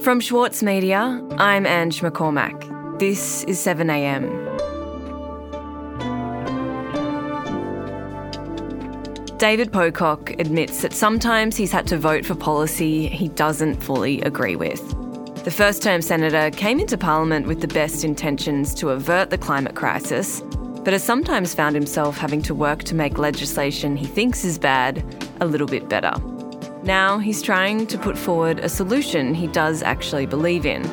From Schwartz Media, I'm Ange McCormack. This is 7am. David Pocock admits that sometimes he's had to vote for policy he doesn't fully agree with. The first term senator came into Parliament with the best intentions to avert the climate crisis, but has sometimes found himself having to work to make legislation he thinks is bad a little bit better. Now he's trying to put forward a solution he does actually believe in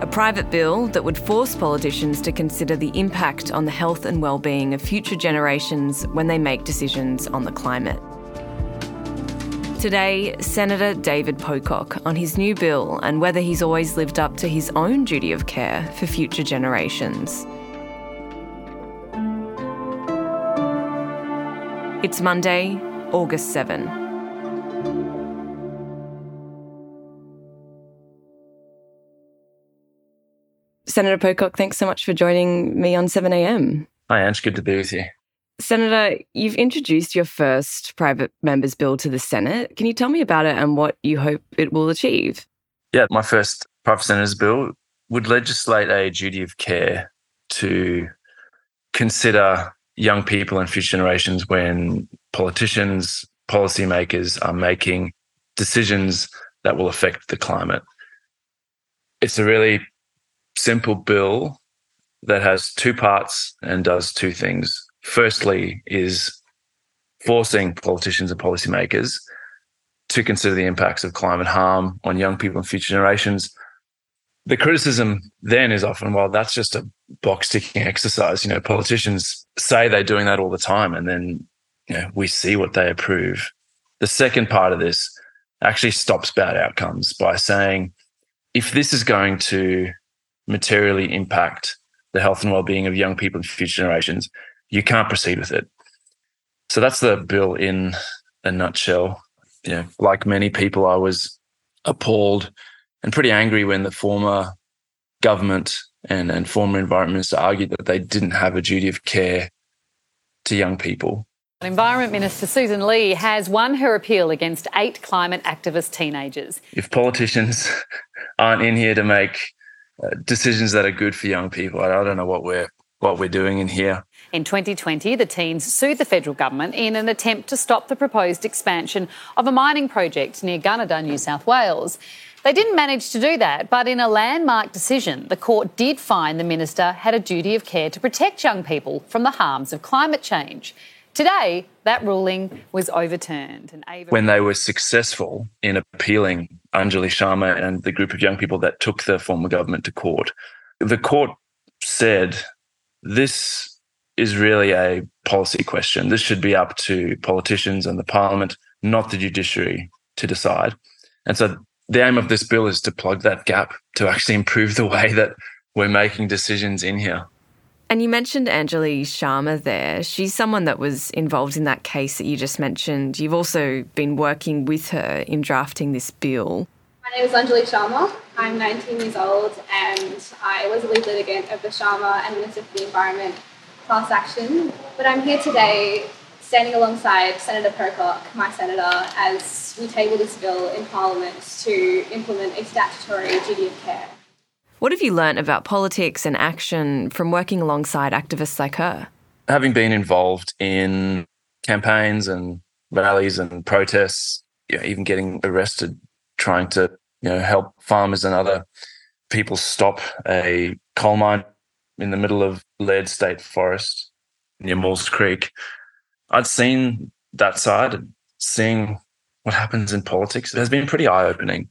a private bill that would force politicians to consider the impact on the health and well-being of future generations when they make decisions on the climate. Today, Senator David Pocock on his new bill and whether he's always lived up to his own duty of care for future generations. It's Monday, August 7. Senator Pocock, thanks so much for joining me on 7am. Hi, Ange. Good to be with you. Senator, you've introduced your first private member's bill to the Senate. Can you tell me about it and what you hope it will achieve? Yeah, my first private senator's bill would legislate a duty of care to consider young people and future generations when politicians, policymakers are making decisions that will affect the climate. It's a really simple bill that has two parts and does two things. Firstly, is forcing politicians and policymakers to consider the impacts of climate harm on young people and future generations the criticism then is often, well, that's just a box ticking exercise. You know, politicians say they're doing that all the time, and then you know we see what they approve. The second part of this actually stops bad outcomes by saying, if this is going to materially impact the health and well-being of young people and future generations, you can't proceed with it. So that's the bill in a nutshell. Yeah, like many people, I was appalled and pretty angry when the former government and, and former environment minister argued that they didn't have a duty of care to young people. Environment Minister Susan Lee has won her appeal against eight climate activist teenagers. If politicians aren't in here to make Uh, decisions that are good for young people, I don't know what we're what we're doing in here. In 2020, the teens sued the federal government in an attempt to stop the proposed expansion of a mining project near Gunnedah, New South Wales. They didn't manage to do that, but in a landmark decision, the court did find the minister had a duty of care to protect young people from the harms of climate change. Today, that ruling was overturned. when they were successful in appealing Anjali Sharma and the group of young people that took the former government to court, the court said this is really a policy question. This should be up to politicians and the parliament, not the judiciary, to decide. And so the aim of this bill is to plug that gap to actually improve the way that we're making decisions in here. And you mentioned Anjali Sharma there. She's someone that was involved in that case that you just mentioned. You've also been working with her in drafting this bill. My name is Anjali Sharma. I'm 19 years old and I was a lead litigant of the Sharma and Minister for the Environment class action. But I'm here today standing alongside Senator Pocock, my senator, as we table this bill in Parliament to implement a statutory duty of care. What have you learnt about politics and action from working alongside activists like her? Having been involved in campaigns and rallies and protests, you know, even getting arrested trying to you know help farmers and other people stop a coal mine in the middle of Leard State Forest near Maules Creek. I'd seen that side and seeing what happens in politics it has been pretty eye opening.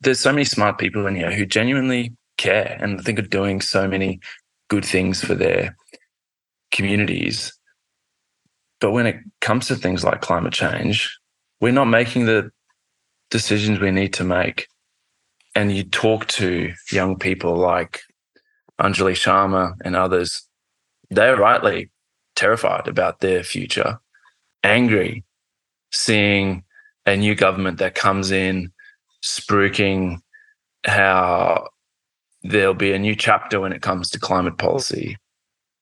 There's so many smart people in here who genuinely care and think of doing so many good things for their communities. But when it comes to things like climate change, we're not making the decisions we need to make. And you talk to young people like Anjali Sharma and others, they're rightly terrified about their future, angry, seeing a new government that comes in, spruiking how there'll be a new chapter when it comes to climate policy.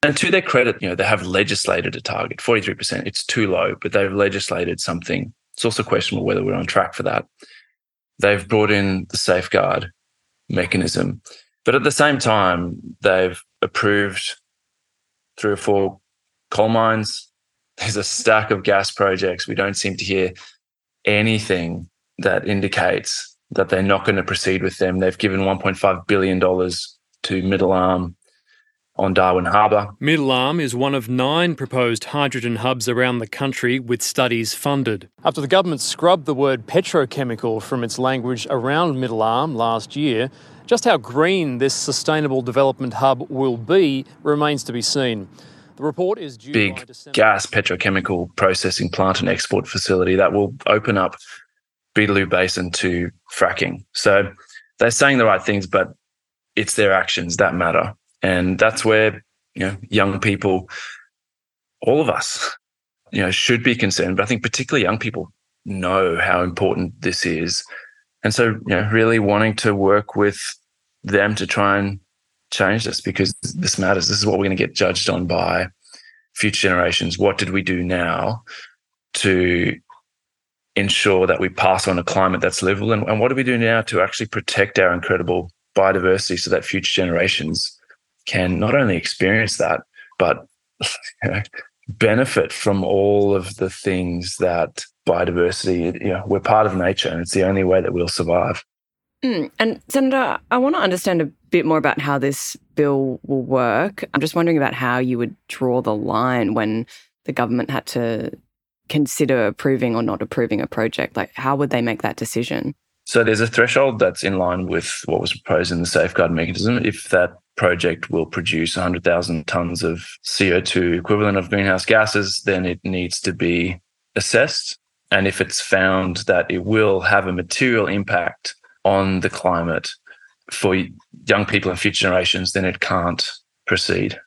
And to their credit, you know, they have legislated a target, 43%. It's too low, but they've legislated something. It's also questionable whether we're on track for that. they've brought in the safeguard mechanism. But at the same time, they've approved three or four coal mines. There's a stack of gas projects. We don't seem to hear anything that indicates that they're not going to proceed with them. They've given $1.5 billion to Middle Arm on Darwin Harbour. Middle Arm is one of nine proposed hydrogen hubs around the country with studies funded. After the government scrubbed the word petrochemical from its language around Middle Arm last year, just how green this sustainable development hub will be remains to be seen. The report is due big gas petrochemical processing plant and export facility that will open up Beetaloo Basin to fracking. So they're saying the right things, but it's their actions that matter. And that's where, you know, young people, all of us, you know, should be concerned. But I think particularly young people know how important this is. And so, you know, really wanting to work with them to try and change this because this matters. This is what we're going to get judged on by future generations. What did we do now to ensure that we pass on a climate that's livable? And, and what do we do now to actually protect our incredible biodiversity so that future generations can not only experience that, but benefit from all of the things that biodiversity, you know, we're part of nature and it's the only way that we'll survive. Mm. And Senator, I want to understand a bit more about how this bill will work. I'm just wondering about how you would draw the line when the government had to consider approving or not approving a project. Like, how would they make that decision? So there's a threshold that's in line with what was proposed in the safeguard mechanism. If that project will produce 100,000 tons of CO2 equivalent of greenhouse gases, then it needs to be assessed. And if it's found that it will have a material impact on the climate for young people and future generations, then it can't proceed.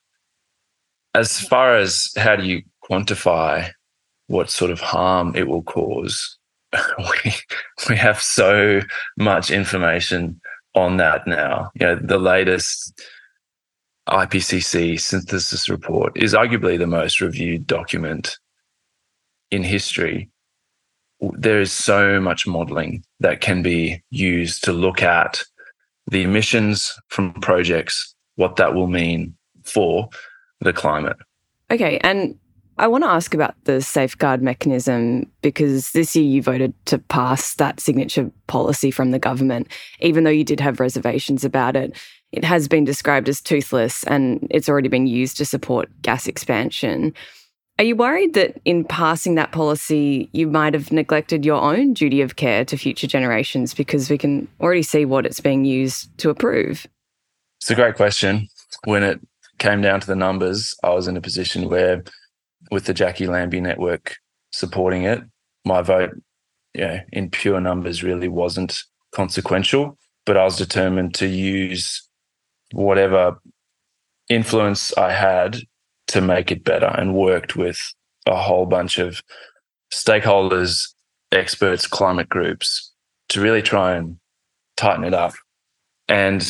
As far as how do you quantify what sort of harm it will cause, we we have so much information on that now. You know, the latest IPCC synthesis report is arguably the most reviewed document in history there is so much modeling that can be used to look at the emissions from projects, what that will mean for the climate. Okay. And I want to ask about the safeguard mechanism because this year you voted to pass that signature policy from the government, even though you did have reservations about it. It has been described as toothless and it's already been used to support gas expansion. Are you worried that in passing that policy, you might have neglected your own duty of care to future generations because we can already see what it's being used to approve? It's a great question. When it came down to the numbers, I was in a position where, with the Jacqui Lambie network supporting it, my vote, yeah, in pure numbers really wasn't consequential. But I was determined to use whatever influence I had to make it better and worked with a whole bunch of stakeholders, experts, climate groups to really try and tighten it up. And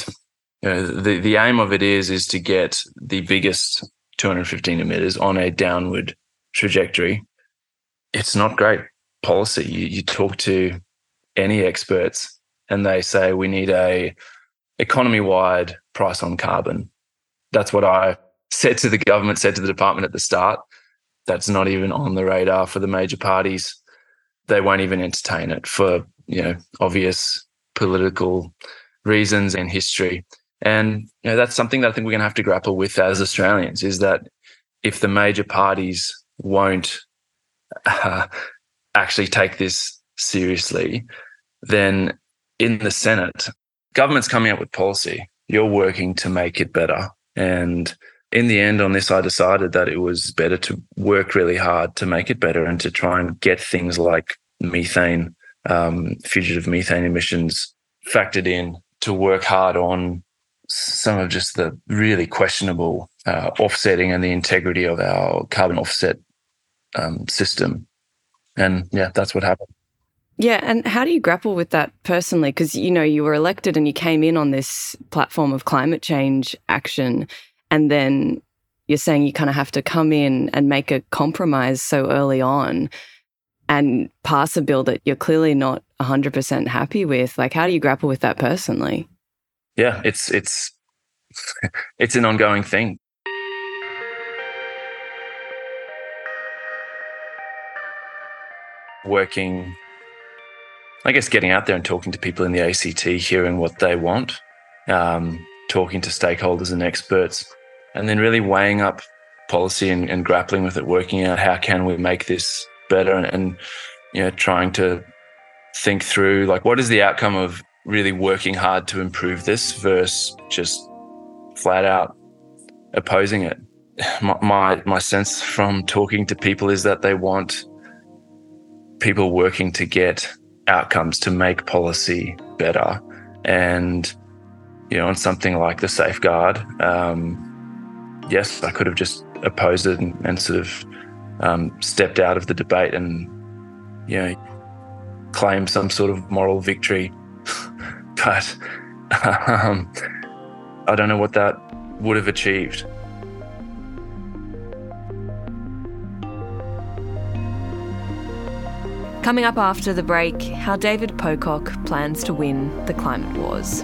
you know, the the aim of it is is to get the biggest 215 emitters on a downward trajectory. It's not great policy. You, you talk to any experts, and they say we need a economy wide price on carbon. That's what I said to the government, said to the department at the start, that's not even on the radar for the major parties. They won't even entertain it for, you know, obvious political reasons and history. And you know, that's something that I think we're going to have to grapple with as Australians is that if the major parties won't uh, actually take this seriously, then in the Senate, government's coming up with policy. You're working to make it better. And in the end, on this, I decided that it was better to work really hard to make it better and to try and get things like methane, um, fugitive methane emissions factored in, to work hard on some of just the really questionable uh, offsetting and the integrity of our carbon offset um, system. And yeah, that's what happened. Yeah, and how do you grapple with that personally? Because you know you were elected and you came in on this platform of climate change action and then you're saying you kind of have to come in and make a compromise so early on. and pass a bill that you're clearly not 100% happy with. Like, how do you grapple with that personally? Yeah, it's, it's, it's an ongoing thing. Working, I guess, getting out there and talking to people in the ACT, hearing what they want, um, talking to stakeholders and experts, and then really weighing up policy and, and, grappling with it, working out how can we make this better, and, and you know, trying to think through like what is the outcome of really working hard to improve this versus just flat out opposing it. My, my, my sense from talking to people is that they want people working to get outcomes to make policy better, and you know, on something like the safeguard, um, yes, I could have just opposed it and, and sort of um, stepped out of the debate and you know claimed some sort of moral victory, but um, I don't know what that would have achieved. Coming up after the break, how David Pocock plans to win the climate wars.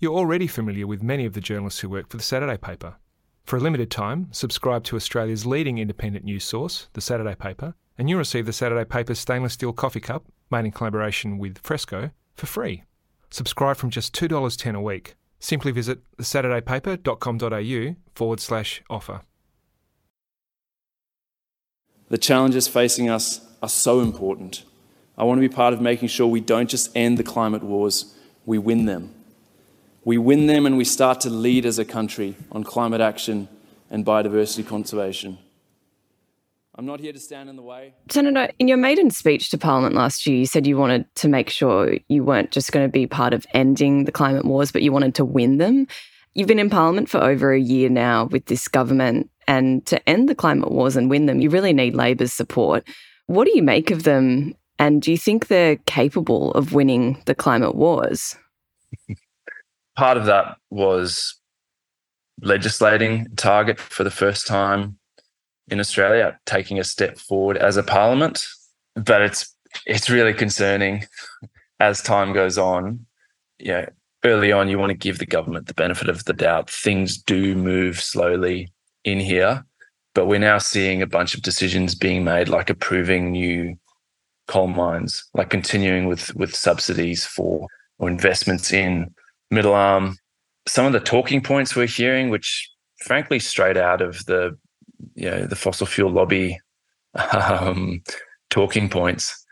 you're already familiar with many of the journalists who work for the Saturday paper. For a limited time, subscribe to Australia's leading independent news source, the Saturday paper, and you'll receive the Saturday paper's stainless steel coffee cup, made in collaboration with Fresco, for free. Subscribe from just $2.10 a week. Simply visit thesaturdaypaper.com.au forward slash offer. The challenges facing us are so important. I want to be part of making sure we don't just end the climate wars, we win them. We win them and we start to lead as a country on climate action and biodiversity conservation. I'm not here to stand in the way. Senator, in your maiden speech to Parliament last year, you said you wanted to make sure you weren't just going to be part of ending the climate wars, but you wanted to win them. You've been in Parliament for over a year now with this government, and to end the climate wars and win them, you really need Labor's support. What do you make of them, and do you think they're capable of winning the climate wars? part of that was legislating target for the first time in Australia, taking a step forward as a parliament. But it's it's really concerning as time goes on. Yeah, early on, you want to give the government the benefit of the doubt. Things do move slowly in here, but we're now seeing a bunch of decisions being made, like approving new coal mines, like continuing with with subsidies for or investments in middle arm. Some of the talking points we're hearing, which frankly straight out of the you know the fossil fuel lobby um, talking points,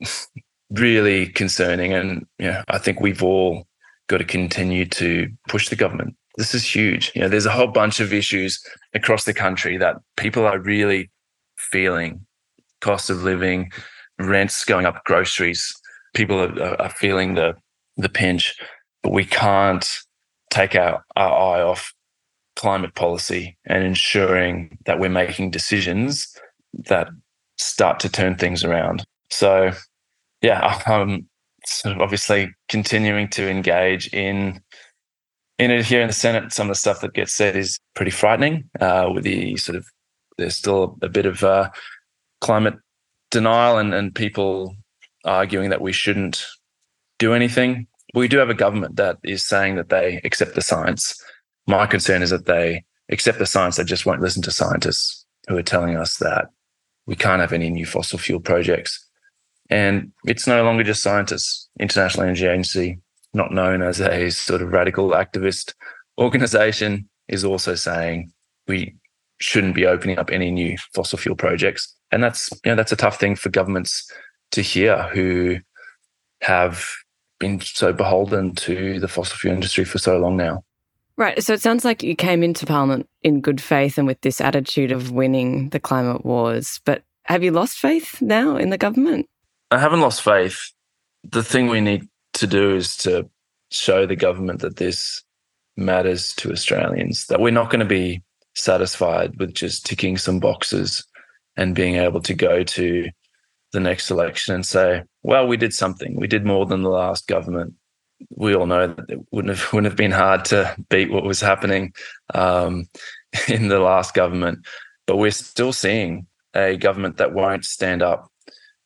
really concerning. And you know, I think we've all got to continue to push the government. This is huge. You know, there's a whole bunch of issues across the country that people are really feeling: cost of living, rents going up, groceries. People are, are feeling the the pinch but we can't take our, our eye off climate policy and ensuring that we're making decisions that start to turn things around. So, yeah, I'm sort of obviously continuing to engage in in it here in the Senate. Some of the stuff that gets said is pretty frightening. Uh, with the sort of there's still a bit of uh, climate denial and, and people arguing that we shouldn't do anything we do have a government that is saying that they accept the science. My concern is that they accept the science, they just won't listen to scientists who are telling us that we can't have any new fossil fuel projects. And it's no longer just scientists. International Energy Agency, not known as a sort of radical activist organization, is also saying we shouldn't be opening up any new fossil fuel projects. And that's you know that's a tough thing for governments to hear who have been so beholden to the fossil fuel industry for so long now. Right. So it sounds like you came into Parliament in good faith and with this attitude of winning the climate wars. But have you lost faith now in the government? I haven't lost faith. The thing we need to do is to show the government that this matters to Australians, that we're not going to be satisfied with just ticking some boxes and being able to go to the next election and say, well, we did something. We did more than the last government. We all know that it wouldn't have wouldn't have been hard to beat what was happening um, in the last government, but we're still seeing a government that won't stand up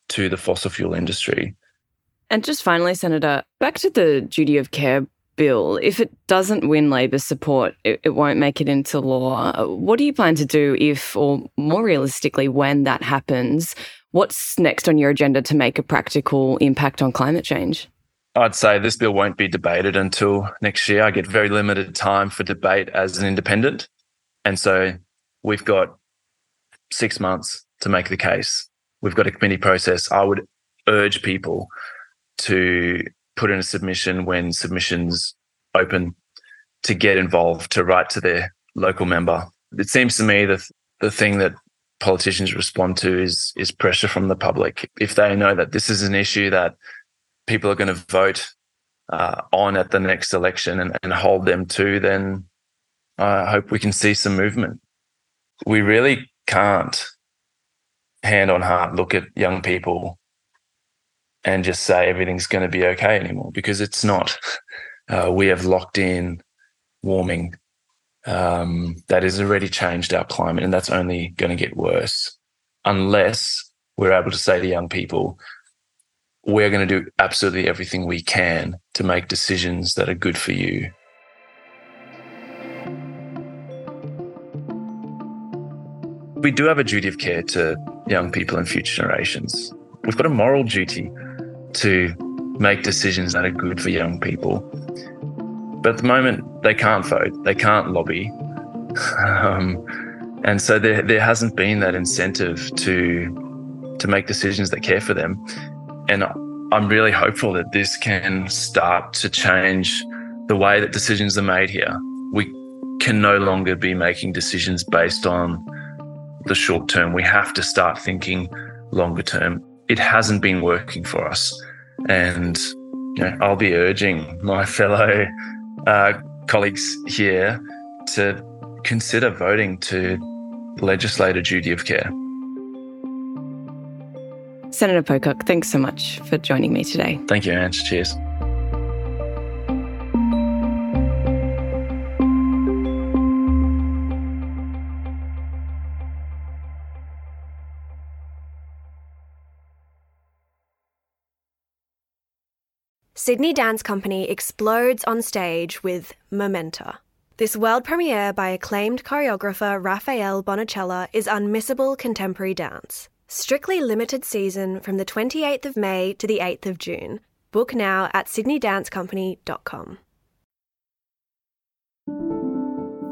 to the fossil fuel industry. And just finally, Senator, back to the duty of care bill. If it doesn't win Labor's support, it, it, won't make it into law. What do you plan to do if, or more realistically, when that happens? What's next on your agenda to make a practical impact on climate change? I'd say this bill won't be debated until next year. I get very limited time for debate as an independent. And so we've got six months to make the case. We've got a committee process. I would urge people to put in a submission when submissions open to get involved, to write to their local member. It seems to me that the thing that politicians respond to is is pressure from the public. If they know that this is an issue that people are going to vote uh, on at the next election and, and hold them to, then I hope we can see some movement. We really can't, hand on heart, look at young people and just say everything's going to be okay anymore because it's not. Uh, we have locked in warming um, that has already changed our climate, and that's only going to get worse unless we're able to say to young people, we're going to do absolutely everything we can to make decisions that are good for you. We do have a duty of care to young people and future generations. We've got a moral duty to make decisions that are good for young people. But at the moment, they can't vote, they can't lobby. Um, and so there, there hasn't been that incentive to, to make decisions that care for them. And I'm really hopeful that this can start to change the way that decisions are made here. We can no longer be making decisions based on the short term. We have to start thinking longer term it hasn't been working for us. And you know, I'll be urging my fellow uh, colleagues here to consider voting to legislate a duty of care. Senator Pocock, thanks so much for joining me today. Thank you, Ange. Cheers. Sydney Dance Company explodes on stage with Momenta. This world premiere by acclaimed choreographer Rafael Bonachela is unmissable contemporary dance. Strictly limited season from the 28th of May to the 8th of June. Book now at sydneydancecompany.com.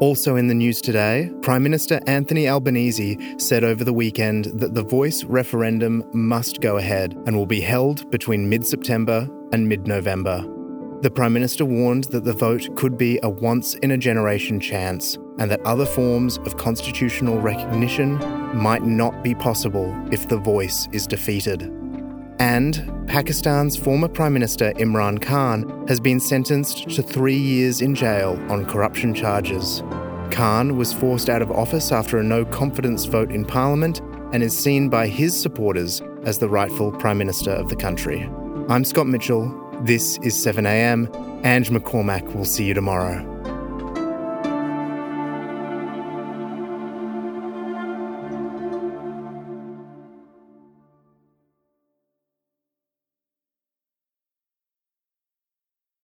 Also in the news today, Prime Minister Anthony Albanese said over the weekend that the voice referendum must go ahead and will be held between mid September and mid November. The Prime Minister warned that the vote could be a once in a generation chance and that other forms of constitutional recognition might not be possible if the voice is defeated. And Pakistan's former Prime Minister Imran Khan has been sentenced to three years in jail on corruption charges. Khan was forced out of office after a no confidence vote in Parliament and is seen by his supporters as the rightful Prime Minister of the country. I'm Scott Mitchell. This is 7am. Ange McCormack will see you tomorrow.